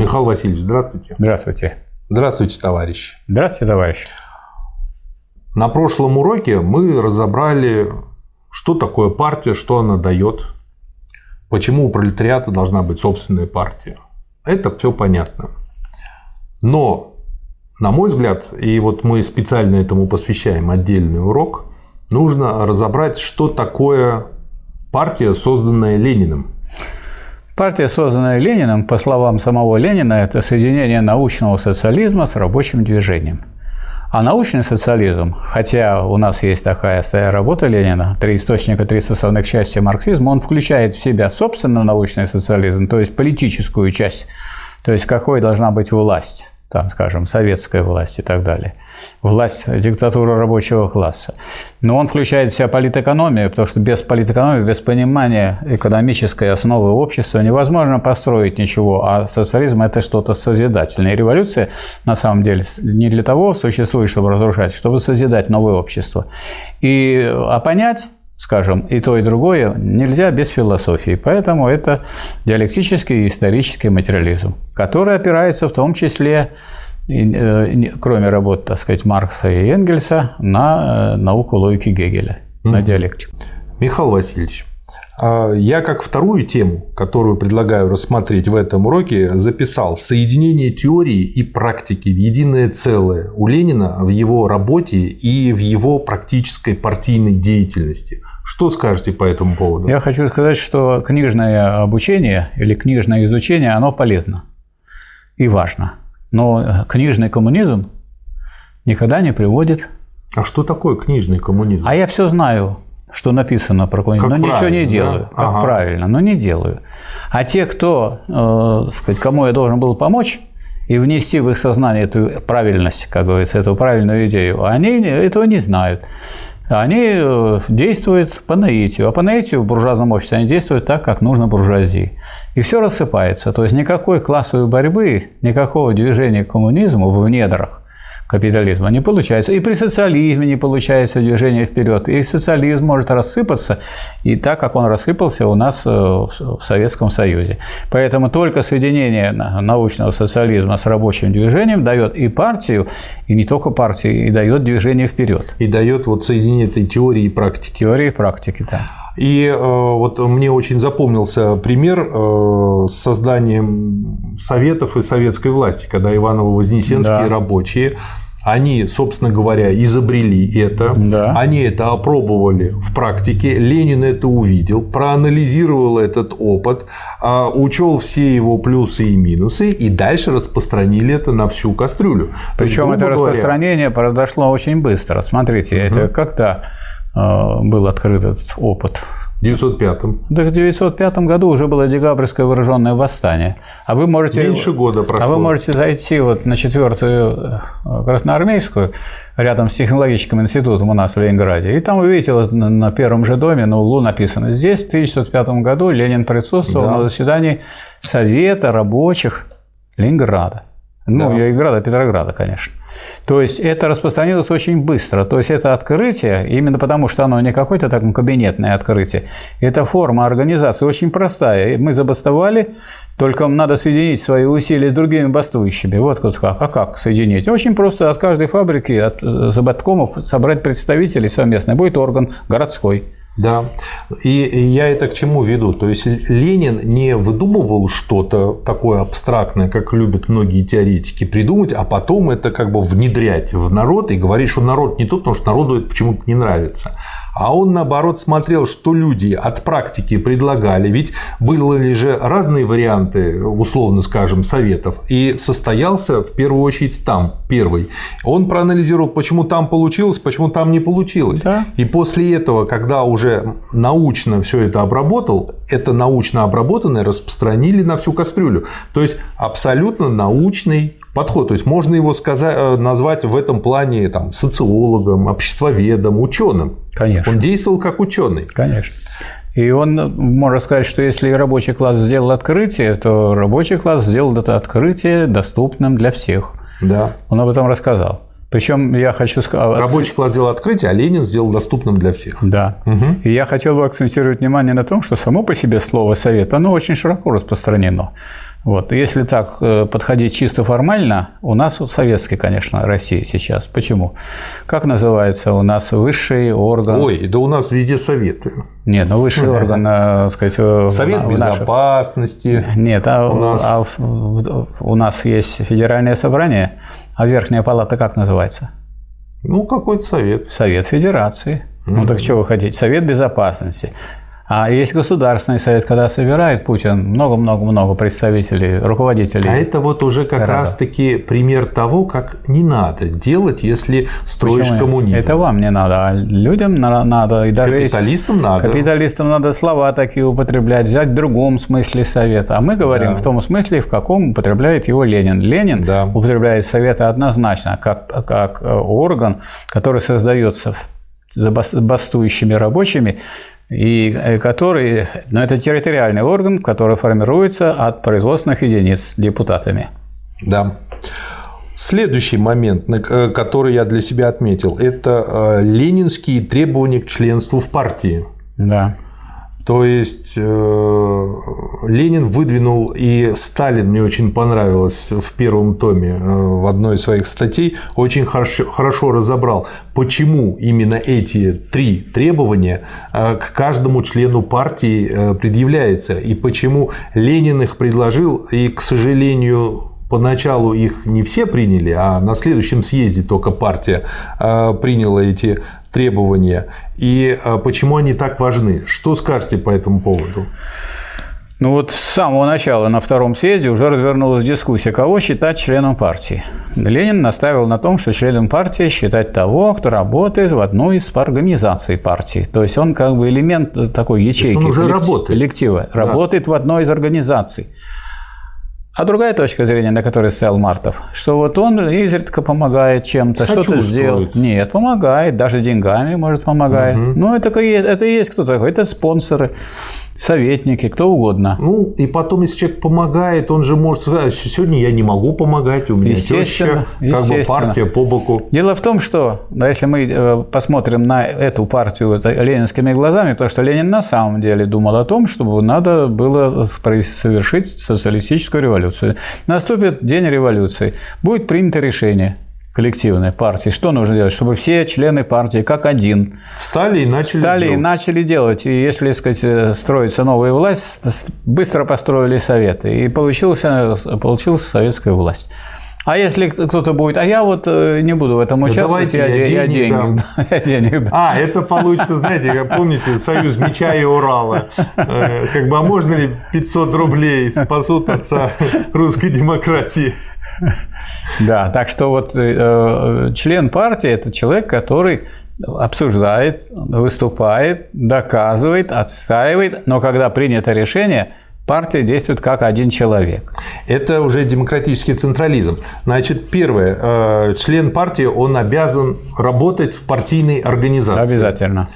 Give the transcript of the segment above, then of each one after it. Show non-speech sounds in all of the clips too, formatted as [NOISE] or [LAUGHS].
Михаил Васильевич, здравствуйте. Здравствуйте. Здравствуйте, товарищ. Здравствуйте, товарищ. На прошлом уроке мы разобрали, что такое партия, что она дает, почему у пролетариата должна быть собственная партия. Это все понятно. Но, на мой взгляд, и вот мы специально этому посвящаем отдельный урок, нужно разобрать, что такое партия, созданная Лениным. Партия, созданная Лениным, по словам самого Ленина, это соединение научного социализма с рабочим движением. А научный социализм, хотя у нас есть такая стоя работа Ленина «Три источника, три составных части марксизма», он включает в себя собственно научный социализм, то есть политическую часть, то есть какой должна быть власть там, скажем, советская власть и так далее, власть, диктатура рабочего класса. Но он включает в себя политэкономию, потому что без политэкономии, без понимания экономической основы общества невозможно построить ничего, а социализм – это что-то созидательное. И революция, на самом деле, не для того существует, чтобы разрушать, чтобы созидать новое общество. И, а понять скажем, и то, и другое нельзя без философии. Поэтому это диалектический и исторический материализм, который опирается в том числе, э, кроме работ, так сказать, Маркса и Энгельса, на э, науку логики Гегеля, mm. на диалектику. Михаил Васильевич, а я как вторую тему, которую предлагаю рассмотреть в этом уроке, записал соединение теории и практики в единое целое у Ленина в его работе и в его практической партийной деятельности. Что скажете по этому поводу? Я хочу сказать, что книжное обучение или книжное изучение, оно полезно и важно. Но книжный коммунизм никогда не приводит... А что такое книжный коммунизм? А я все знаю что написано про коммунизм, но ничего не делаю, да? как ага. правильно, но не делаю. А те, кто, э, сказать, кому я должен был помочь и внести в их сознание эту правильность, как говорится, эту правильную идею, они этого не знают. Они э, действуют по наитию, а по наитию в буржуазном обществе они действуют так, как нужно буржуазии. И все рассыпается. То есть никакой классовой борьбы, никакого движения к коммунизму в недрах – капитализма не получается. И при социализме не получается движение вперед. И социализм может рассыпаться, и так, как он рассыпался у нас э, в Советском Союзе. Поэтому только соединение научного социализма с рабочим движением дает и партию, и не только партию, и дает движение вперед. И дает вот соединение этой теории и практики. Теории и практики, да. И э, вот мне очень запомнился пример э, с созданием советов и советской власти, когда Иваново-Вознесенские да. рабочие они, собственно говоря, изобрели это, да. они это опробовали в практике, Ленин это увидел, проанализировал этот опыт, а, учел все его плюсы и минусы, и дальше распространили это на всю кастрюлю. Причем это говоря... распространение произошло очень быстро. Смотрите, угу. это когда был открыт этот опыт в 905-м. Да в 905 году уже было декабрьское вооруженное восстание. А вы можете... Меньше года прошло. А вы можете зайти вот на четвертую э, красноармейскую, рядом с технологическим институтом у нас в Ленинграде, и там вы видите вот на первом же доме на углу написано «Здесь в 1905 году Ленин присутствовал да. на заседании Совета рабочих Ленинграда». Ну, да. Ленинграда, Петрограда, конечно. То есть это распространилось очень быстро. То есть это открытие, именно потому что оно не какое-то так кабинетное открытие, это форма организации очень простая. Мы забастовали, только надо соединить свои усилия с другими бастующими. Вот как. А как соединить? Очень просто от каждой фабрики, от э, заботкомов собрать представителей совместно. Будет орган городской. Да. И я это к чему веду? То есть Ленин не выдумывал что-то такое абстрактное, как любят многие теоретики, придумать, а потом это как бы внедрять в народ и говорить, что народ не тот, потому что народу это почему-то не нравится. А он, наоборот, смотрел, что люди от практики предлагали. Ведь были же разные варианты, условно скажем, советов. И состоялся в первую очередь там, первый. Он проанализировал, почему там получилось, почему там не получилось. Да. И после этого, когда уже научно все это обработал, это научно обработанное распространили на всю кастрюлю. То есть абсолютно научный подход. То есть можно его сказать, э, назвать в этом плане там, социологом, обществоведом, ученым. Конечно. Он действовал как ученый. Конечно. И он, можно сказать, что если рабочий класс сделал открытие, то рабочий класс сделал это открытие доступным для всех. Да. Он об этом рассказал. Причем я хочу сказать... Рабочий класс сделал открытие, а Ленин сделал доступным для всех. Да. Угу. И я хотел бы акцентировать внимание на том, что само по себе слово «совет», оно очень широко распространено. Вот. Если так э, подходить чисто формально, у нас советский, конечно, Россия сейчас. Почему? Как называется у нас высший орган? Ой, да у нас везде советы. Нет, ну высший [LAUGHS] орган, так э, сказать, Совет в безопасности. Нет, а у нас... а у нас есть федеральное собрание, а верхняя палата как называется? Ну, какой-то совет. Совет Федерации. Ну так что вы хотите? Совет Безопасности. А есть Государственный совет, когда собирает Путин много-много-много представителей, руководителей. А это вот уже как раз-таки пример того, как не надо делать, если строишь Почему? коммунизм. Это вам не надо, а людям надо. И даже капиталистам надо. Капиталистам надо слова такие употреблять, взять в другом смысле совета. А мы говорим да. в том смысле, в каком употребляет его Ленин. Ленин да. употребляет советы однозначно, как, как орган, который создается бастующими рабочими и э, который, но ну, это территориальный орган, который формируется от производственных единиц депутатами. Да. Следующий момент, э, который я для себя отметил, это э, ленинские требования к членству в партии. Да. То есть э, Ленин выдвинул, и Сталин мне очень понравилось в первом томе, э, в одной из своих статей, очень хорошо, хорошо разобрал, почему именно эти три требования э, к каждому члену партии предъявляются, и почему Ленин их предложил, и, к сожалению, поначалу их не все приняли, а на следующем съезде только партия приняла эти требования и а, почему они так важны? Что скажете по этому поводу? Ну вот с самого начала на втором съезде уже развернулась дискуссия, кого считать членом партии. Ленин наставил на том, что членом партии считать того, кто работает в одной из организаций партии. То есть он как бы элемент такой ячейки, он уже работает. коллектива, да. работает в одной из организаций. А другая точка зрения, на которой стоял Мартов, что вот он изредка помогает чем-то, что-то сделать. Нет, помогает, даже деньгами может помогать. Угу. Ну, это, это и есть кто такой, это спонсоры советники, кто угодно. Ну, и потом, если человек помогает, он же может сказать, сегодня я не могу помогать, у меня теща, как бы партия по боку. Дело в том, что, да, если мы э, посмотрим на эту партию это, ленинскими глазами, то что Ленин на самом деле думал о том, чтобы надо было совершить социалистическую революцию. Наступит день революции, будет принято решение – коллективной партии. Что нужно делать? Чтобы все члены партии, как один, встали и начали, встали делать. и начали делать. И если, сказать, э, строится новая власть, быстро построили советы. И получился, получилась советская власть. А если кто-то будет, а я вот э, не буду в этом участвовать, Давайте я, я, я денег, дам. [LAUGHS] я денег А, это получится, знаете, как помните, союз меча и Урала. Э, как бы, а можно ли 500 рублей спасут отца русской демократии? Да, так что вот э, член партии – это человек, который обсуждает, выступает, доказывает, отстаивает, но когда принято решение, партия действует как один человек. Это уже демократический централизм. Значит, первое, э, член партии, он обязан работать в партийной организации. Обязательно.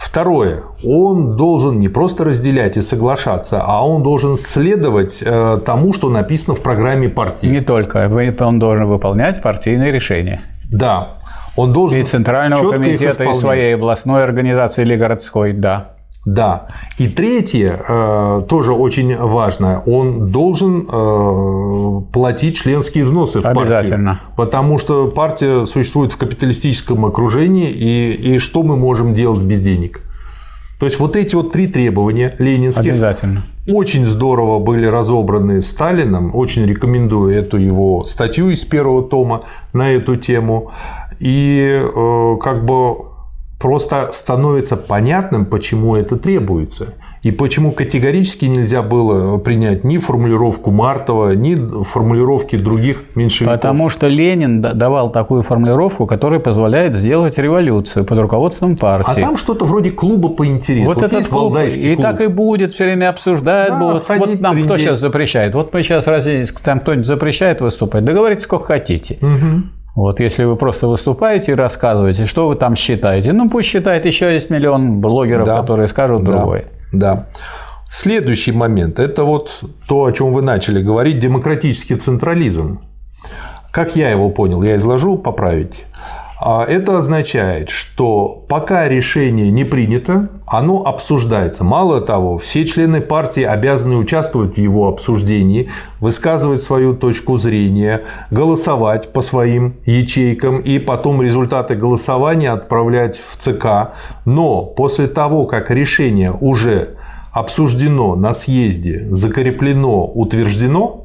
Второе, он должен не просто разделять и соглашаться, а он должен следовать э, тому, что написано в программе партии. Не только, он должен выполнять партийные решения. Да, он должен и центрального комитета, и своей областной организации или городской, да. Да. И третье, э, тоже очень важно, он должен э, платить членские взносы в Обязательно. партию. Потому что партия существует в капиталистическом окружении, и, и что мы можем делать без денег? То есть вот эти вот три требования ленинские Обязательно. очень здорово были разобраны Сталином. Очень рекомендую эту его статью из первого тома на эту тему. И э, как бы просто становится понятным, почему это требуется. И почему категорически нельзя было принять ни формулировку Мартова, ни формулировки других меньшевиков. Потому что Ленин давал такую формулировку, которая позволяет сделать революцию под руководством партии. А там что-то вроде клуба по интересу. Вот, вот этот клуб, и клуб. так и будет все время обсуждать. Да, будут. Вот нам кто сейчас запрещает? Вот мы сейчас разве там кто-нибудь запрещает выступать? Договоритесь, сколько хотите. Угу. Вот если вы просто выступаете и рассказываете, что вы там считаете, ну пусть считает еще есть миллион блогеров, да. которые скажут да. другое. Да. Следующий момент – это вот то, о чем вы начали говорить, демократический централизм. как я его понял, я изложу, поправить. А это означает, что пока решение не принято, оно обсуждается. Мало того, все члены партии обязаны участвовать в его обсуждении, высказывать свою точку зрения, голосовать по своим ячейкам и потом результаты голосования отправлять в ЦК. Но после того, как решение уже обсуждено на съезде, закреплено, утверждено,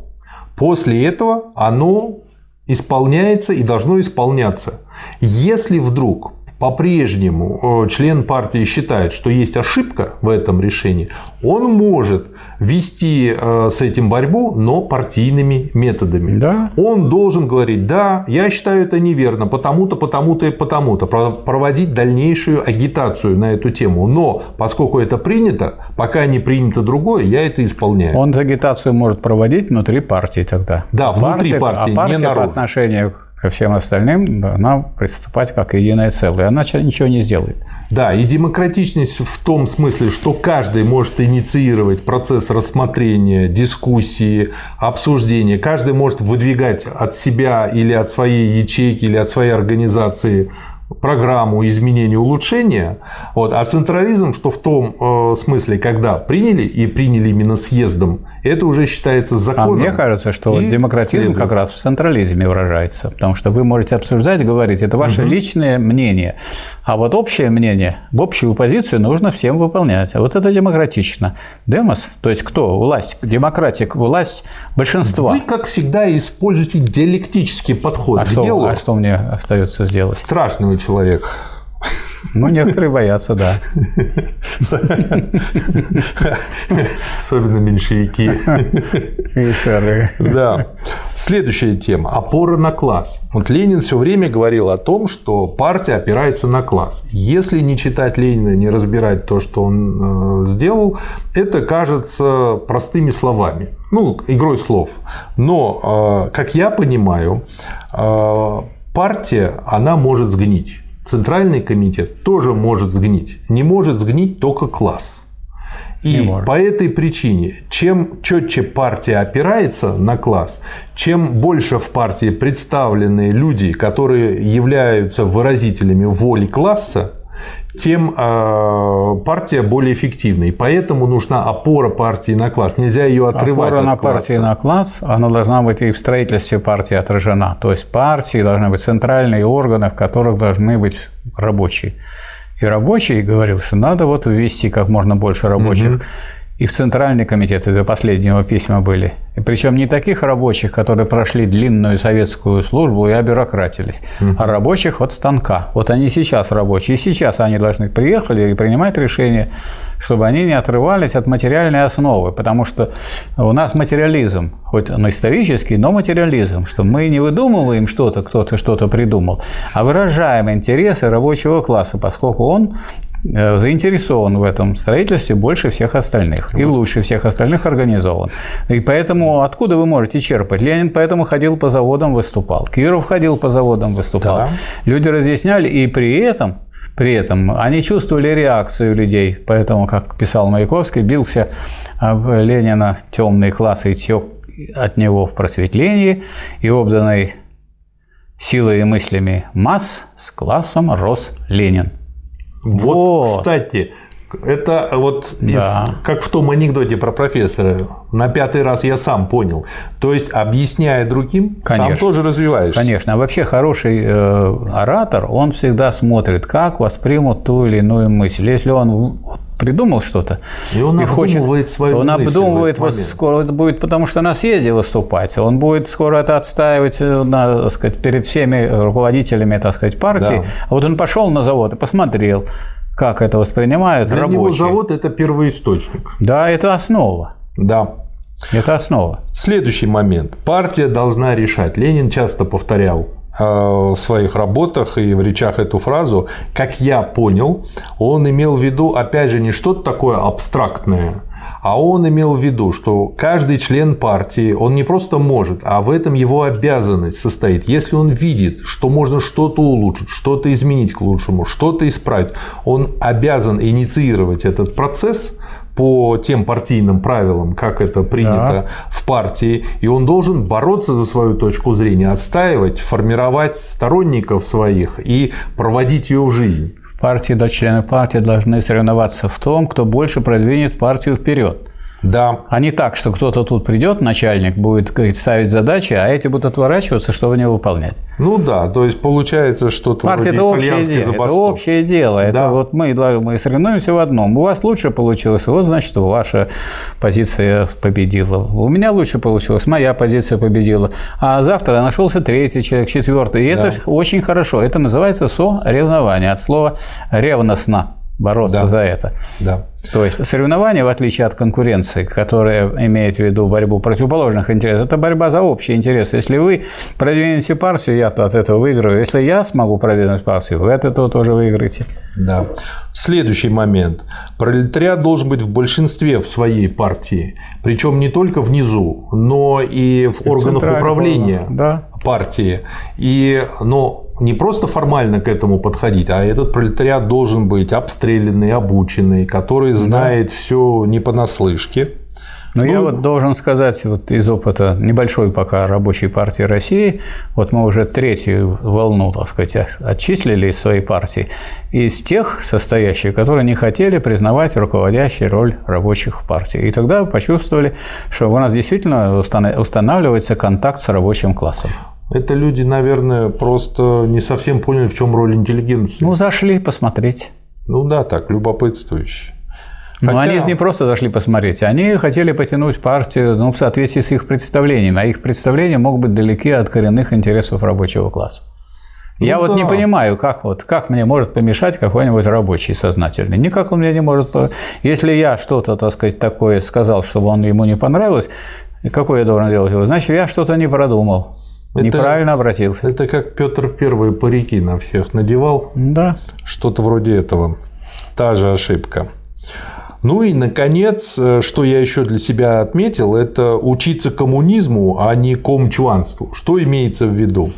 после этого оно исполняется и должно исполняться. Если вдруг по-прежнему э, член партии считает, что есть ошибка в этом решении, он может вести э, с этим борьбу, но партийными методами. Да. Он должен говорить, да, я считаю это неверно, потому-то, потому-то и потому-то, проводить дальнейшую агитацию на эту тему. Но поскольку это принято, пока не принято другое, я это исполняю. Он агитацию может проводить внутри партии тогда. Да, внутри партии, партии а партия не по отношению ко всем остальным должна приступать как единое целое. Она ничего не сделает. Да, и демократичность в том смысле, что каждый может инициировать процесс рассмотрения, дискуссии, обсуждения. Каждый может выдвигать от себя или от своей ячейки, или от своей организации программу изменения улучшения, вот, а централизм, что в том э, смысле, когда приняли и приняли именно съездом, это уже считается законом. А мне кажется, что вот демократизм следует. как раз в централизме выражается, потому что вы можете обсуждать, говорить, это ваше угу. личное мнение, а вот общее мнение, в общую позицию нужно всем выполнять, а вот это демократично. Демос, то есть кто? Власть, демократик, власть большинства. Вы, как всегда, используете диалектический подход а к что, делу. А что мне остается сделать? Страшный человек. Ну, некоторые боятся, да. Особенно меньшевики. Да. Следующая тема. Опора на класс. Вот Ленин все время говорил о том, что партия опирается на класс. Если не читать Ленина, не разбирать то, что он э, сделал, это кажется простыми словами. Ну, игрой слов. Но, э, как я понимаю, э, партия, она может сгнить. Центральный комитет тоже может сгнить. Не может сгнить только класс. И по этой причине, чем четче партия опирается на класс, чем больше в партии представлены люди, которые являются выразителями воли класса, тем э, партия более эффективна. И поэтому нужна опора партии на класс. Нельзя ее отрывать опора от на класса. партии на класс, она должна быть и в строительстве партии отражена. То есть партии должны быть центральные органы, в которых должны быть рабочие. И рабочий говорил, что надо вот ввести как можно больше рабочих. Угу и в Центральный комитет, это последнего письма были. И причем не таких рабочих, которые прошли длинную советскую службу и обюрократились, угу. а рабочих от станка. Вот они сейчас рабочие, и сейчас они должны приехали и принимать решение, чтобы они не отрывались от материальной основы, потому что у нас материализм, хоть он исторический, но материализм, что мы не выдумываем что-то, кто-то что-то придумал, а выражаем интересы рабочего класса, поскольку он заинтересован в этом строительстве больше всех остальных и лучше всех остальных организован. И поэтому откуда вы можете черпать? Ленин поэтому ходил по заводам, выступал. Киров ходил по заводам, выступал. Да. Люди разъясняли, и при этом при этом они чувствовали реакцию людей, поэтому, как писал Маяковский, бился Ленина темный класс и тек от него в просветлении, и обданный силой и мыслями масс с классом рос Ленин. Вот, вот. кстати, это вот из, да. как в том анекдоте про профессора. На пятый раз я сам понял. То есть, объясняя другим, Конечно. сам тоже развиваешься. Конечно. А вообще хороший э, оратор, он всегда смотрит, как воспримут ту или иную мысль. Если он придумал что-то. И он и обдумывает хочет, свою Он обдумывает, вот скоро это будет, потому что на съезде выступать. Он будет скоро это отстаивать э, на, так сказать, перед всеми руководителями так сказать, партии. Да. А вот он пошел на завод и посмотрел, как это воспринимают Для рабочие. него завод – это первоисточник. Да, это основа. Да. Это основа. Следующий момент. Партия должна решать. Ленин часто повторял в своих работах и в речах эту фразу, как я понял, он имел в виду, опять же, не что-то такое абстрактное, а он имел в виду, что каждый член партии, он не просто может, а в этом его обязанность состоит. Если он видит, что можно что-то улучшить, что-то изменить к лучшему, что-то исправить, он обязан инициировать этот процесс по тем партийным правилам, как это принято да. в партии, и он должен бороться за свою точку зрения, отстаивать, формировать сторонников своих и проводить ее в жизнь. Партии, да, члены партии должны соревноваться в том, кто больше продвинет партию вперед. Да. А не так, что кто-то тут придет, начальник, будет говорить, ставить задачи, а эти будут отворачиваться, чтобы не выполнять. Ну да, то есть получается, что Партия – это общее дело. Это общее дело. Да. Это вот мы, мы соревнуемся в одном. У вас лучше получилось, вот значит, ваша позиция победила. У меня лучше получилось, моя позиция победила. А завтра нашелся третий человек, четвертый. И да. это очень хорошо. Это называется соревнование от слова ревностно бороться да. за это. Да. То есть соревнование, в отличие от конкуренции, которая имеет в виду борьбу противоположных интересов, это борьба за общие интересы. Если вы продвинете партию, я от этого выиграю. Если я смогу продвинуть партию, вы от этого тоже выиграете. Да. Следующий момент. Пролетариат должен быть в большинстве в своей партии. Причем не только внизу, но и в и органах управления да. Партии. И, но не просто формально к этому подходить, а этот пролетариат должен быть обстрелянный, обученный, который знает да. все не понаслышке. Но ну, я вот должен сказать вот из опыта небольшой пока рабочей партии России, вот мы уже третью волну, так сказать, отчислили из своей партии, из тех состоящих, которые не хотели признавать руководящую роль рабочих в партии. И тогда почувствовали, что у нас действительно устанавливается контакт с рабочим классом. Это люди, наверное, просто не совсем поняли, в чем роль интеллигенции. Ну, зашли посмотреть. Ну да, так, любопытствующие. Хотя... Но они не просто зашли посмотреть, они хотели потянуть партию ну, в соответствии с их представлениями, а их представления могут быть далеки от коренных интересов рабочего класса. Ну, я да. вот не понимаю, как, вот, как мне может помешать какой-нибудь рабочий сознательный. Никак он мне не может... Если я что-то, так сказать, такое сказал, чтобы он ему не понравилось, какой я должен делать его? Значит, я что-то не продумал. Это, Неправильно обратился. Это как Петр Первый парики на всех надевал. Да. Что-то вроде этого. Та же ошибка. Ну и, наконец, э, что я еще для себя отметил, это учиться коммунизму, а не комчванству. Что имеется в виду?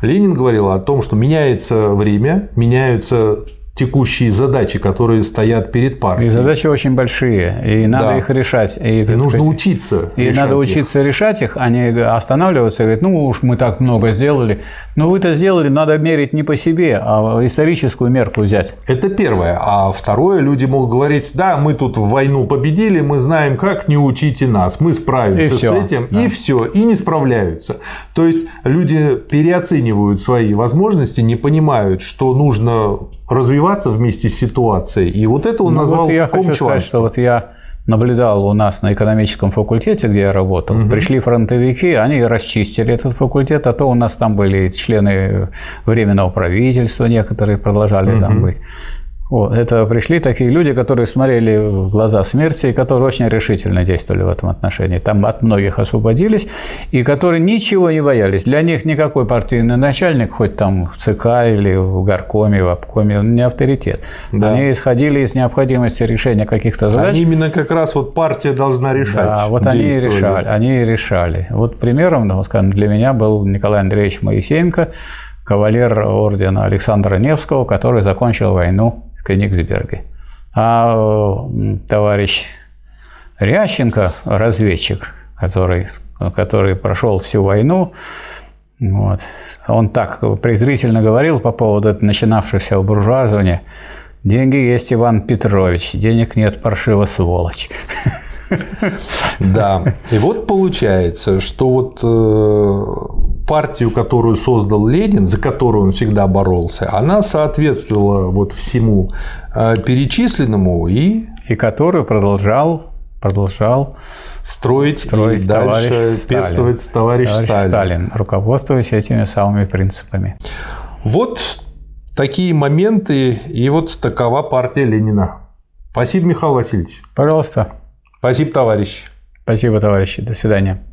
Ленин говорил о том, что меняется время, меняются текущие задачи, которые стоят перед партией. И задачи очень большие, и надо да. их решать. И, и нужно сказать, учиться. И надо их. учиться решать их, а не останавливаться и говорить, ну уж мы так много сделали. Но вы-то сделали, надо мерить не по себе, а историческую мерку взять. Это первое. А второе, люди могут говорить, да, мы тут в войну победили, мы знаем как, не учите нас, мы справимся и с этим, да. и все, и не справляются. То есть люди переоценивают свои возможности, не понимают, что нужно развиваться вместе с ситуацией. И вот это он ну, назвал вот я хочу сказать, что вот я наблюдал у нас на экономическом факультете, где я работал, угу. пришли фронтовики, они расчистили этот факультет, а то у нас там были члены временного правительства, некоторые продолжали угу. там быть. Вот, это пришли такие люди, которые смотрели в глаза смерти и которые очень решительно действовали в этом отношении. Там от многих освободились и которые ничего не боялись. Для них никакой партийный начальник, хоть там в ЦК или в горкоме, в обкоме, он не авторитет. Да. Они исходили из необходимости решения каких-то задач. Они именно как раз вот партия должна решать. Да, вот они и решали. Они и решали. Вот примером, ну, скажем, для меня был Николай Андреевич Моисеенко, кавалер ордена Александра Невского, который закончил войну в Кенигсберге. А товарищ Рященко, разведчик, который, который прошел всю войну, вот, он так презрительно говорил по поводу начинавшегося буржуазования. Деньги есть, Иван Петрович, денег нет, паршиво сволочь. Да. И вот получается, что вот э, партию, которую создал Ленин, за которую он всегда боролся, она соответствовала вот всему э, перечисленному и... И которую продолжал, продолжал строить, строить и дальше Сталин. пестовать товарищ, товарищ Сталин. Сталин, руководствуясь этими самыми принципами. Вот такие моменты, и вот такова партия Ленина. Спасибо, Михаил Васильевич. Пожалуйста. Спасибо, товарищ. Спасибо, товарищи. До свидания.